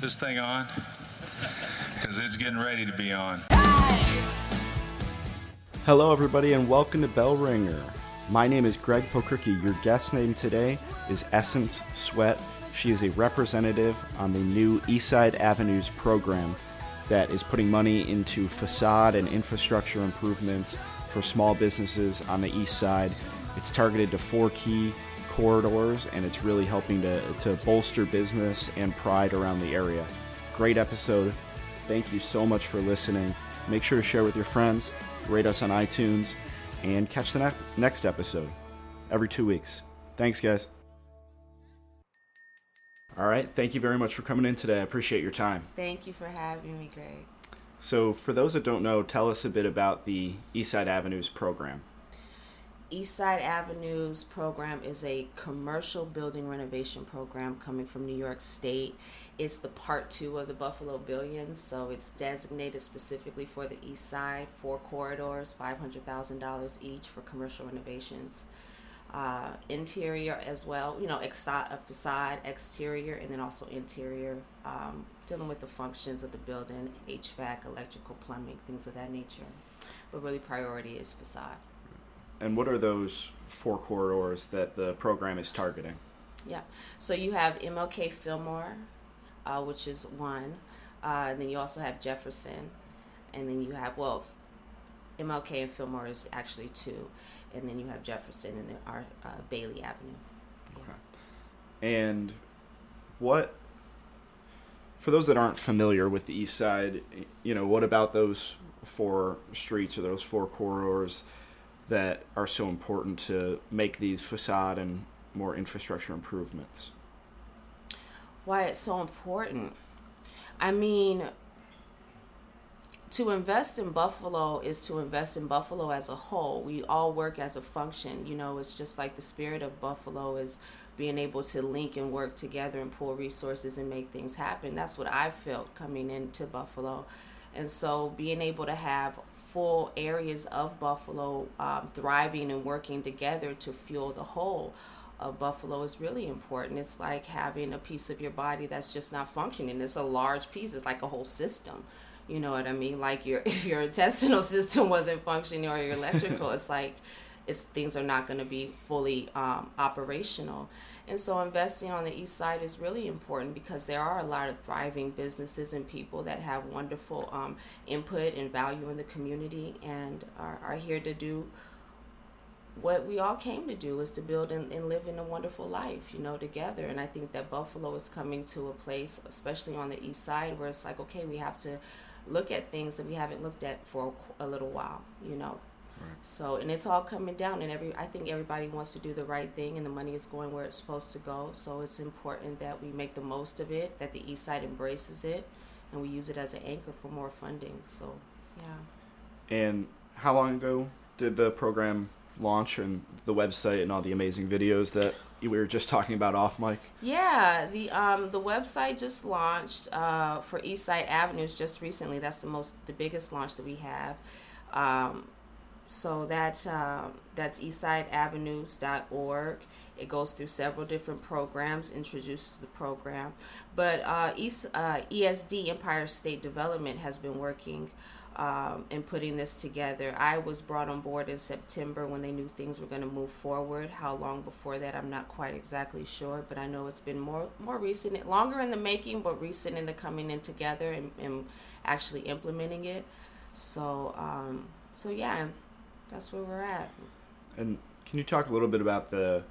this thing on? Because it's getting ready to be on. Hello, everybody, and welcome to Bell Ringer. My name is Greg Pokricki. Your guest name today is Essence Sweat. She is a representative on the new Eastside Avenues program that is putting money into facade and infrastructure improvements for small businesses on the east side. It's targeted to four key corridors and it's really helping to, to bolster business and pride around the area. Great episode. Thank you so much for listening. Make sure to share with your friends, rate us on iTunes, and catch the ne- next episode every two weeks. Thanks, guys. All right. Thank you very much for coming in today. I appreciate your time. Thank you for having me, Greg. So, for those that don't know, tell us a bit about the Eastside Avenues program. Eastside Avenues program is a commercial building renovation program coming from New York State. It's the part two of the Buffalo Billions, so it's designated specifically for the East Side, four corridors, $500,000 each for commercial renovations. Uh, interior as well, you know, facade, exterior, and then also interior, um, dealing with the functions of the building, HVAC, electrical, plumbing, things of that nature. But really, priority is facade. And what are those four corridors that the program is targeting? Yeah. So you have MLK Fillmore, uh, which is one. Uh, and then you also have Jefferson. And then you have, well, MLK and Fillmore is actually two. And then you have Jefferson and there are uh, Bailey Avenue. Okay. And what, for those that aren't familiar with the East Side, you know, what about those four streets or those four corridors that are so important to make these facade and more infrastructure improvements? Why it's so important? I mean, to invest in Buffalo is to invest in Buffalo as a whole. We all work as a function. You know, it's just like the spirit of Buffalo is being able to link and work together and pull resources and make things happen. That's what I felt coming into Buffalo. And so being able to have full areas of Buffalo um, thriving and working together to fuel the whole of Buffalo is really important. It's like having a piece of your body that's just not functioning. It's a large piece. It's like a whole system. You know what I mean? Like your if your intestinal system wasn't functioning or your electrical, it's like it's things are not going to be fully um, operational. And so investing on the east side is really important because there are a lot of thriving businesses and people that have wonderful um, input and value in the community and are, are here to do what we all came to do is to build and, and, live in a wonderful life, you know, together. And I think that Buffalo is coming to a place, especially on the east side, where it's like, okay, we have to look at things that we haven't looked at for a little while, you know. Right. So, and it's all coming down, and every I think everybody wants to do the right thing, and the money is going where it's supposed to go. So, it's important that we make the most of it, that the East Side embraces it, and we use it as an anchor for more funding. So, yeah. And how long ago did the program launch, and the website, and all the amazing videos that we were just talking about off mic? Yeah, the um the website just launched uh, for Eastside Avenues just recently. That's the most the biggest launch that we have. Um, so that um, that's eastsideavenues.org. It goes through several different programs, introduces the program. But uh, East, uh, ESD Empire State Development has been working um, in putting this together. I was brought on board in September when they knew things were going to move forward. How long before that, I'm not quite exactly sure, but I know it's been more more recent, longer in the making, but recent in the coming in together and, and actually implementing it. So, um, so yeah, that's where we're at. And can you talk a little bit about the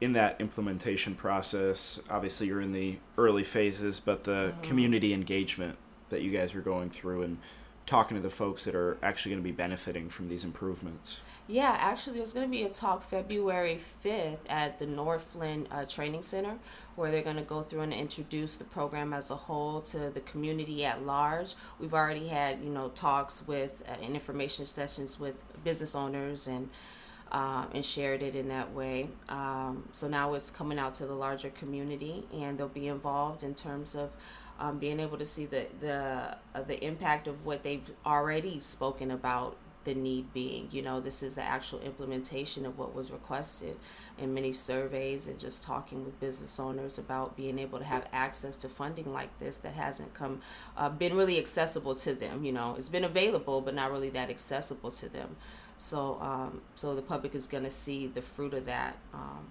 in that implementation process? Obviously, you're in the early phases, but the mm-hmm. community engagement that you guys are going through and talking to the folks that are actually going to be benefiting from these improvements. Yeah, actually, there's going to be a talk February 5th at the Northland uh, Training Center where they're going to go through and introduce the program as a whole to the community at large. We've already had, you know, talks with uh, and information sessions with business owners and um, and shared it in that way. Um, so now it's coming out to the larger community, and they'll be involved in terms of um, being able to see the the uh, the impact of what they've already spoken about the need being. You know, this is the actual implementation of what was requested in many surveys and just talking with business owners about being able to have access to funding like this that hasn't come uh, been really accessible to them. You know, it's been available, but not really that accessible to them. So, um, so the public is going to see the fruit of that um,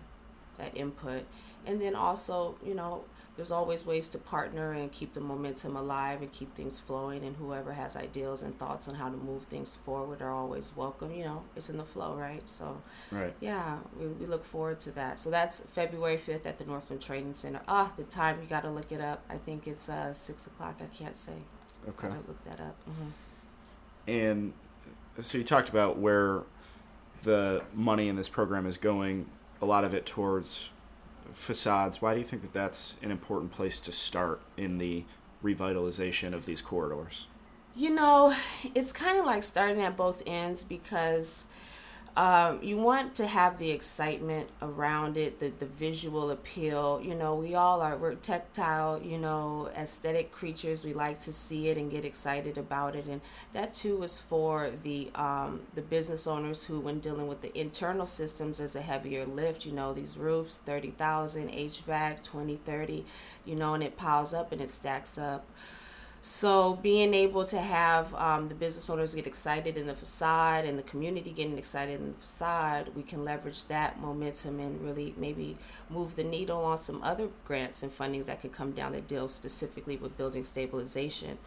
that input, and then also, you know, there's always ways to partner and keep the momentum alive and keep things flowing. And whoever has ideas and thoughts on how to move things forward are always welcome. You know, it's in the flow, right? So, right. Yeah, we, we look forward to that. So that's February 5th at the Northland Training Center. Ah, the time you got to look it up. I think it's uh, six o'clock. I can't say. Okay. I look that up. Mm-hmm. And so you talked about where the money in this program is going. A lot of it towards facades, why do you think that that's an important place to start in the revitalization of these corridors? You know, it's kind of like starting at both ends because um, you want to have the excitement around it, the, the visual appeal. You know, we all are, we're tactile, you know, aesthetic creatures. We like to see it and get excited about it. And that too is for the, um, the business owners who, when dealing with the internal systems as a heavier lift, you know, these roofs, 30,000, HVAC, 20, 30, you know, and it piles up and it stacks up. So being able to have um, the business owners get excited in the facade and the community getting excited in the facade, we can leverage that momentum and really maybe move the needle on some other grants and funding that could come down that deal specifically with building stabilization.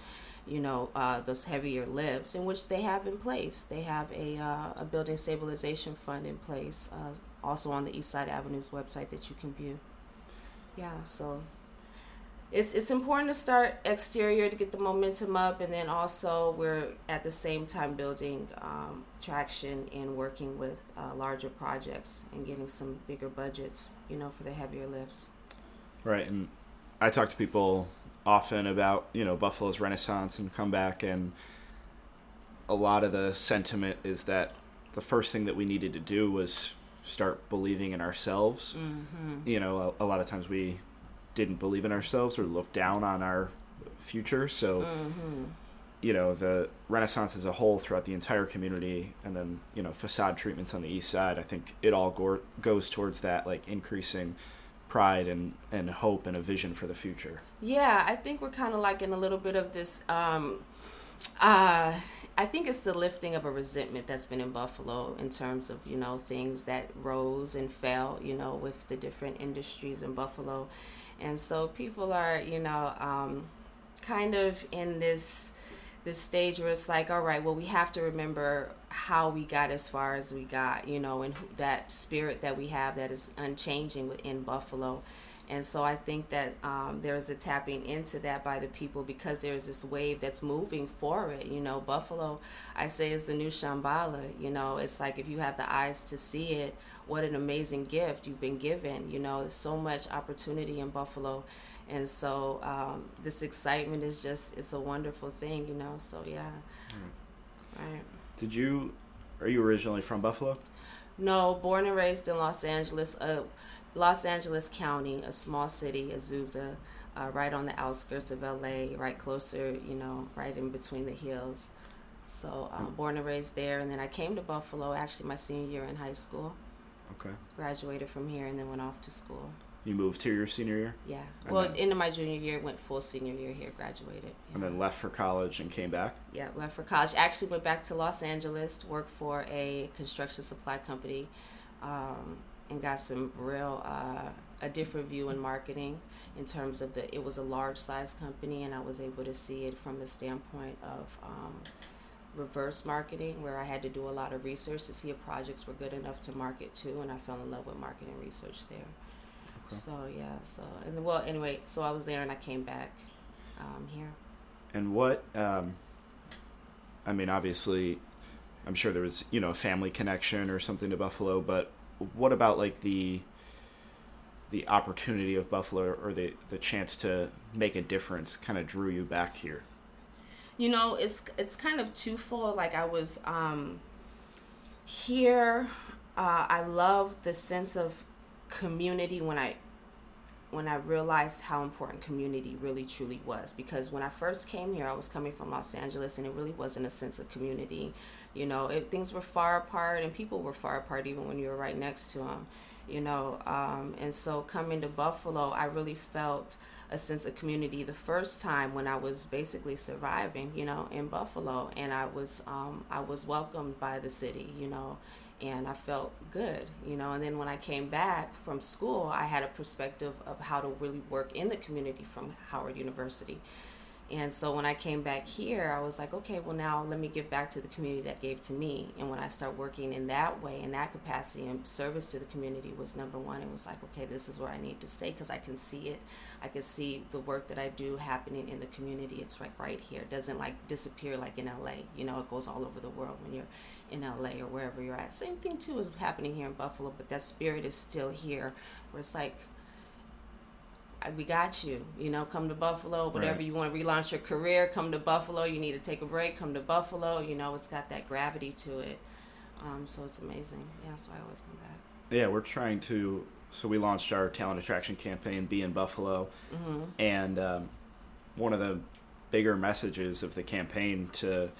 You know, uh, those heavier lifts in which they have in place. They have a, uh, a building stabilization fund in place, uh, also on the East Side Avenues website that you can view. Yeah, so it's it's important to start exterior to get the momentum up, and then also we're at the same time building um, traction and working with uh, larger projects and getting some bigger budgets, you know, for the heavier lifts. Right, and I talk to people often about you know Buffalo's renaissance and comeback, and a lot of the sentiment is that the first thing that we needed to do was start believing in ourselves. Mm-hmm. You know, a, a lot of times we didn't believe in ourselves or looked down on our future. So, mm-hmm. you know, the Renaissance as a whole throughout the entire community, and then you know, facade treatments on the east side. I think it all go- goes towards that, like increasing pride and and hope and a vision for the future. Yeah, I think we're kind of like in a little bit of this. Um, uh, I think it's the lifting of a resentment that's been in Buffalo in terms of you know things that rose and fell, you know, with the different industries in Buffalo. And so people are you know um, kind of in this this stage where it's like all right well we have to remember how we got as far as we got you know and that spirit that we have that is unchanging within buffalo and so I think that um, there's a tapping into that by the people because there's this wave that's moving forward. You know, Buffalo, I say, is the new Shambhala. You know, it's like if you have the eyes to see it, what an amazing gift you've been given. You know, there's so much opportunity in Buffalo. And so um, this excitement is just, it's a wonderful thing, you know. So, yeah. Right. right. Did you, are you originally from Buffalo? No, born and raised in Los Angeles. Uh, Los Angeles County, a small city, Azusa, uh, right on the outskirts of LA, right closer, you know, right in between the hills. So um, born and raised there, and then I came to Buffalo actually my senior year in high school. Okay. Graduated from here and then went off to school. You moved here your senior year? Yeah. And well, then, into my junior year, went full senior year here, graduated. Yeah. And then left for college and came back? Yeah, left for college. Actually went back to Los Angeles worked for a construction supply company. Um, and got some real uh, a different view in marketing in terms of the it was a large size company and I was able to see it from the standpoint of um, reverse marketing where I had to do a lot of research to see if projects were good enough to market to and I fell in love with marketing research there. Okay. So yeah, so and well anyway, so I was there and I came back um, here. And what um, I mean obviously I'm sure there was, you know, a family connection or something to Buffalo, but what about like the the opportunity of Buffalo or the the chance to make a difference kind of drew you back here? You know, it's it's kind of twofold. Like I was um, here. Uh, I love the sense of community when I when I realized how important community really truly was. Because when I first came here, I was coming from Los Angeles, and it really wasn't a sense of community. You know, it, things were far apart, and people were far apart even when you were right next to them. You know, um, and so coming to Buffalo, I really felt a sense of community the first time when I was basically surviving, you know, in Buffalo, and I was um, I was welcomed by the city, you know, and I felt good, you know. And then when I came back from school, I had a perspective of how to really work in the community from Howard University. And so when I came back here, I was like, okay, well, now let me give back to the community that gave to me. And when I start working in that way, in that capacity, and service to the community was number one. It was like, okay, this is where I need to stay because I can see it. I can see the work that I do happening in the community. It's like right here. It doesn't like disappear like in LA. You know, it goes all over the world when you're in LA or wherever you're at. Same thing too is happening here in Buffalo, but that spirit is still here where it's like we got you. You know, come to Buffalo. Whatever right. you want to relaunch your career, come to Buffalo. You need to take a break, come to Buffalo. You know, it's got that gravity to it. Um, so it's amazing. Yeah, so I always come back. Yeah, we're trying to. So we launched our talent attraction campaign, "Be in Buffalo," mm-hmm. and um, one of the bigger messages of the campaign to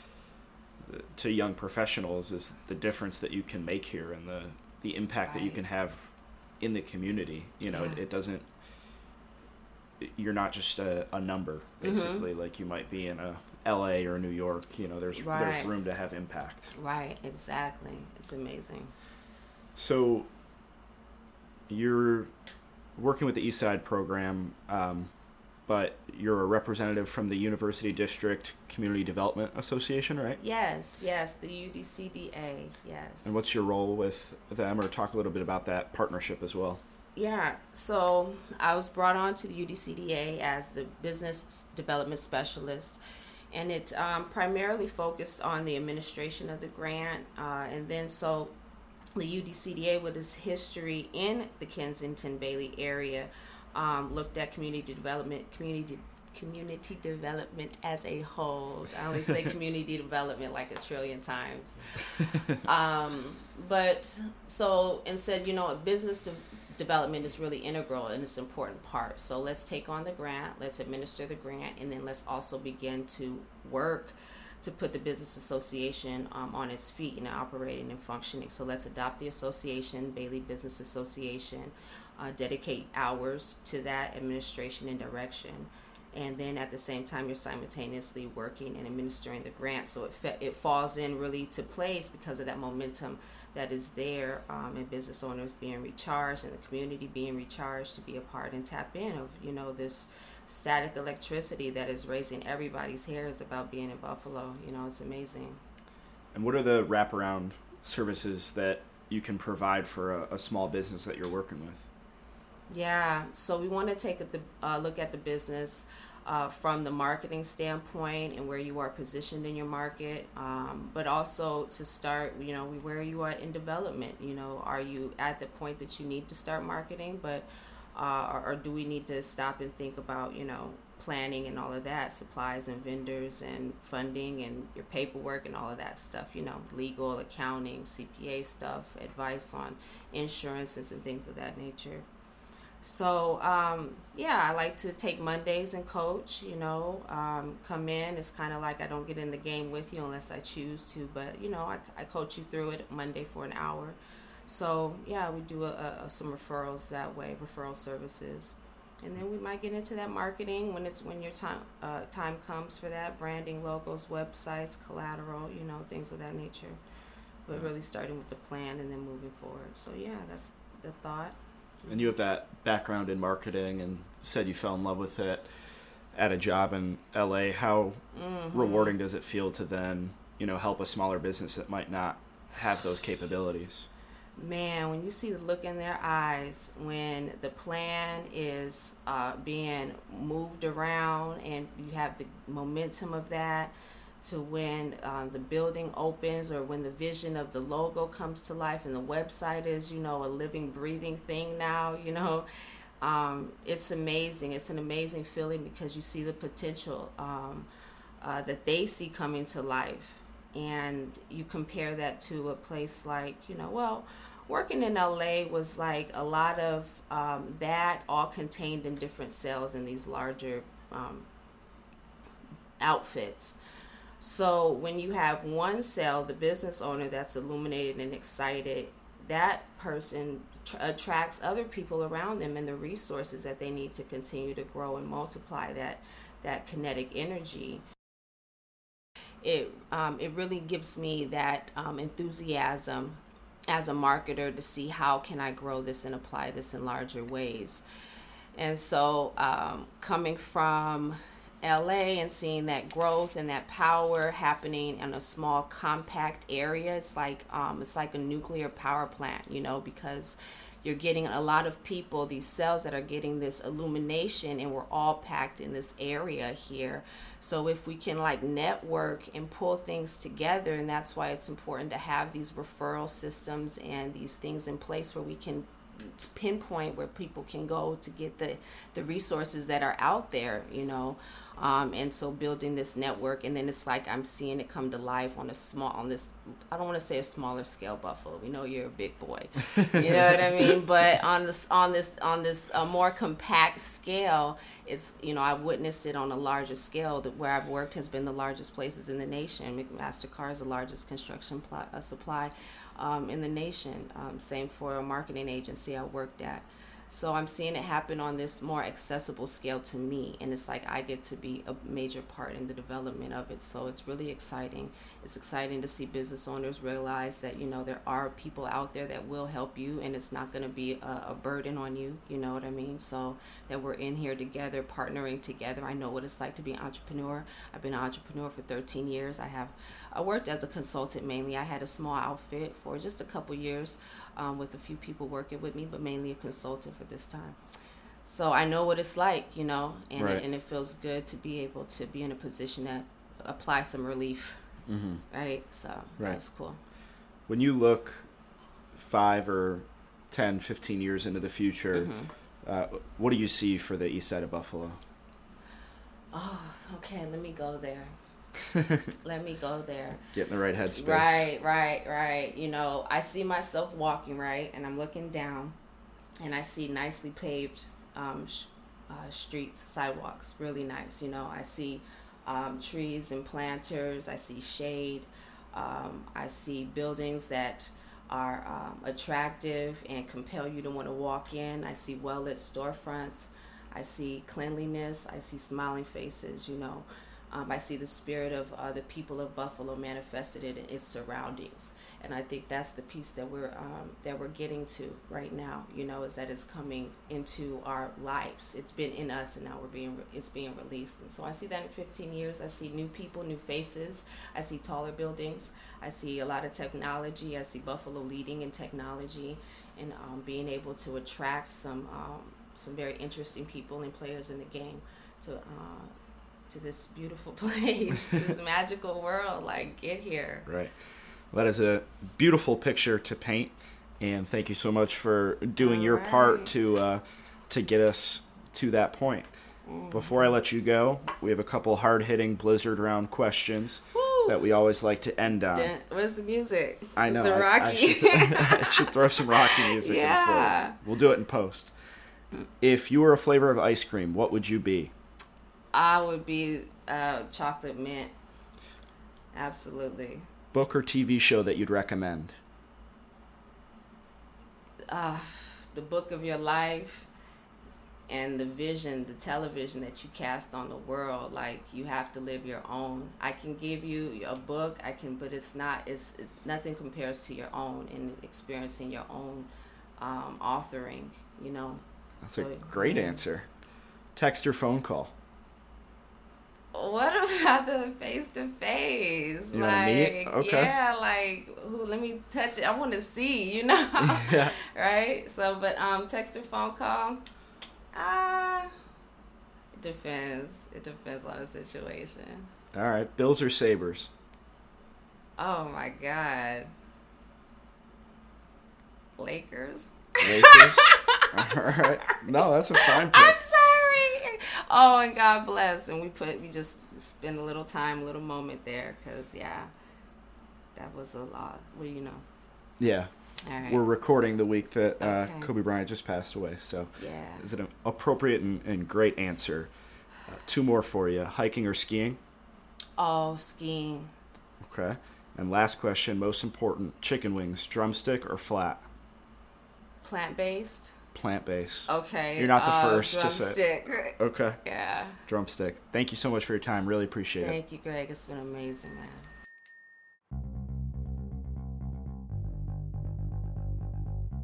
to young professionals is the difference that you can make here and the the impact right. that you can have in the community. You know, yeah. it, it doesn't you're not just a, a number mm-hmm. basically mm-hmm. like you might be in a LA or New York you know there's right. there's room to have impact right exactly it's amazing so you're working with the East Side program um, but you're a representative from the University District Community Development Association, right? Yes, yes, the UDCDA, yes. And what's your role with them, or talk a little bit about that partnership as well? Yeah, so I was brought on to the UDCDA as the business development specialist, and it's um, primarily focused on the administration of the grant. Uh, and then, so the UDCDA, with its history in the Kensington Bailey area, um, looked at community development, community community development as a whole. I only say community development like a trillion times. Um, but so and said, you know, business de- development is really integral and it's an important part. So let's take on the grant, let's administer the grant, and then let's also begin to work to put the business association um, on its feet and operating and functioning. So let's adopt the association, Bailey Business Association, uh, dedicate hours to that administration and direction. And then at the same time, you're simultaneously working and administering the grant. So it, fe- it falls in really to place because of that momentum that is there um, and business owners being recharged and the community being recharged to be a part and tap in of you know this static electricity that is raising everybody's hairs about being in buffalo you know it's amazing and what are the wraparound services that you can provide for a, a small business that you're working with yeah so we want to take a uh, look at the business uh, from the marketing standpoint and where you are positioned in your market, um, but also to start, you know, where you are in development. You know, are you at the point that you need to start marketing, but uh, or, or do we need to stop and think about, you know, planning and all of that, supplies and vendors and funding and your paperwork and all of that stuff, you know, legal, accounting, CPA stuff, advice on insurances and things of that nature. So um, yeah, I like to take Mondays and coach. You know, um, come in. It's kind of like I don't get in the game with you unless I choose to, but you know, I, I coach you through it Monday for an hour. So yeah, we do a, a, some referrals that way, referral services, and then we might get into that marketing when it's when your time uh, time comes for that branding, logos, websites, collateral, you know, things of that nature. But really starting with the plan and then moving forward. So yeah, that's the thought and you have that background in marketing and said you fell in love with it at a job in LA. How mm-hmm. rewarding does it feel to then, you know, help a smaller business that might not have those capabilities? Man, when you see the look in their eyes when the plan is uh, being moved around and you have the momentum of that, to when um, the building opens or when the vision of the logo comes to life and the website is, you know, a living, breathing thing now, you know. Um, it's amazing. It's an amazing feeling because you see the potential um, uh, that they see coming to life. And you compare that to a place like, you know, well, working in LA was like a lot of um, that all contained in different cells in these larger um, outfits. So when you have one cell, the business owner that's illuminated and excited, that person tr- attracts other people around them and the resources that they need to continue to grow and multiply that that kinetic energy. It um, it really gives me that um, enthusiasm as a marketer to see how can I grow this and apply this in larger ways. And so um, coming from LA and seeing that growth and that power happening in a small compact area. It's like um, it's like a nuclear power plant, you know, because you're getting a lot of people, these cells that are getting this illumination, and we're all packed in this area here. So if we can like network and pull things together, and that's why it's important to have these referral systems and these things in place where we can pinpoint where people can go to get the the resources that are out there you know um, and so building this network and then it's like i'm seeing it come to life on a small on this i don't want to say a smaller scale buffalo. We know you're a big boy. You know what i mean? But on this on this on this uh, more compact scale it's you know i've witnessed it on a larger scale. That where i've worked has been the largest places in the nation. Mastercard is the largest construction pl- uh, supply um, in the nation. Um, same for a marketing agency i worked at so I'm seeing it happen on this more accessible scale to me, and it's like I get to be a major part in the development of it. So it's really exciting. It's exciting to see business owners realize that you know there are people out there that will help you, and it's not going to be a, a burden on you. You know what I mean? So that we're in here together, partnering together. I know what it's like to be an entrepreneur. I've been an entrepreneur for 13 years. I have I worked as a consultant mainly. I had a small outfit for just a couple years um, with a few people working with me, but mainly a consultant for this time. So I know what it's like, you know, and right. it, and it feels good to be able to be in a position to apply some relief, mm-hmm. right? So right. that's cool. When you look five or 10, 15 years into the future, mm-hmm. uh, what do you see for the east side of Buffalo? Oh, okay. Let me go there. Let me go there. Get in the right headspace. Right, right, right. You know, I see myself walking right, and I'm looking down, and I see nicely paved um, sh- uh, streets, sidewalks, really nice. You know, I see um, trees and planters. I see shade. Um, I see buildings that are um, attractive and compel you to want to walk in. I see well lit storefronts. I see cleanliness. I see smiling faces. You know, um, I see the spirit of uh, the people of Buffalo manifested in its surroundings, and I think that's the piece that we're um, that we're getting to right now. You know, is that it's coming into our lives. It's been in us, and now we're being it's being released. And so I see that in 15 years. I see new people, new faces. I see taller buildings. I see a lot of technology. I see Buffalo leading in technology, and um, being able to attract some um, some very interesting people and players in the game to. Uh, to this beautiful place, this magical world. Like, get here. Right. Well, that is a beautiful picture to paint, and thank you so much for doing All your right. part to uh, to get us to that point. Mm. Before I let you go, we have a couple hard hitting blizzard round questions Woo. that we always like to end on. Where's the music? I know. the Rocky. I, I, should I, should throw some Rocky music yeah. in We'll do it in post. If you were a flavor of ice cream, what would you be? I would be uh, chocolate mint. Absolutely. Book or TV show that you'd recommend? Uh, the book of your life and the vision, the television that you cast on the world. Like you have to live your own. I can give you a book, I can, but it's not. It's, it's nothing compares to your own and experiencing your own um, authoring. You know. That's so, a great yeah. answer. Text or phone call what about the face to face? Like, okay. yeah, like, who? Let me touch it. I want to see, you know, yeah. right? So, but um, text or phone call, ah, uh, it depends. It depends on the situation. All right, Bills or Sabres? Oh my God, Lakers. Lakers. All right. No, that's a fine pick. Oh, and God bless. And we put we just spend a little time, a little moment there, cause yeah, that was a lot. Well, you know. Yeah. All right. We're recording the week that uh, Okay. Kobe Bryant just passed away, so yeah. is it an appropriate and, and great answer? Uh, two more for you: hiking or skiing? Oh, skiing. Okay. And last question, most important: chicken wings, drumstick or flat? Plant based. Plant based. Okay. You're not the uh, first to say- drumstick. Okay. Yeah. Drumstick. Thank you so much for your time. Really appreciate it. Thank you, Greg. It's been amazing, man.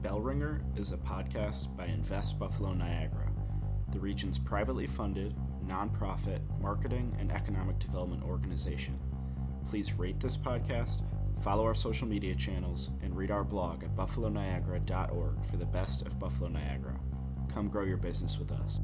Bell Ringer is a podcast by Invest Buffalo Niagara, the region's privately funded, nonprofit marketing and economic development organization. Please rate this podcast, follow our social media channels, and read our blog at buffaloniagara.org for the best of Buffalo Niagara. Come grow your business with us.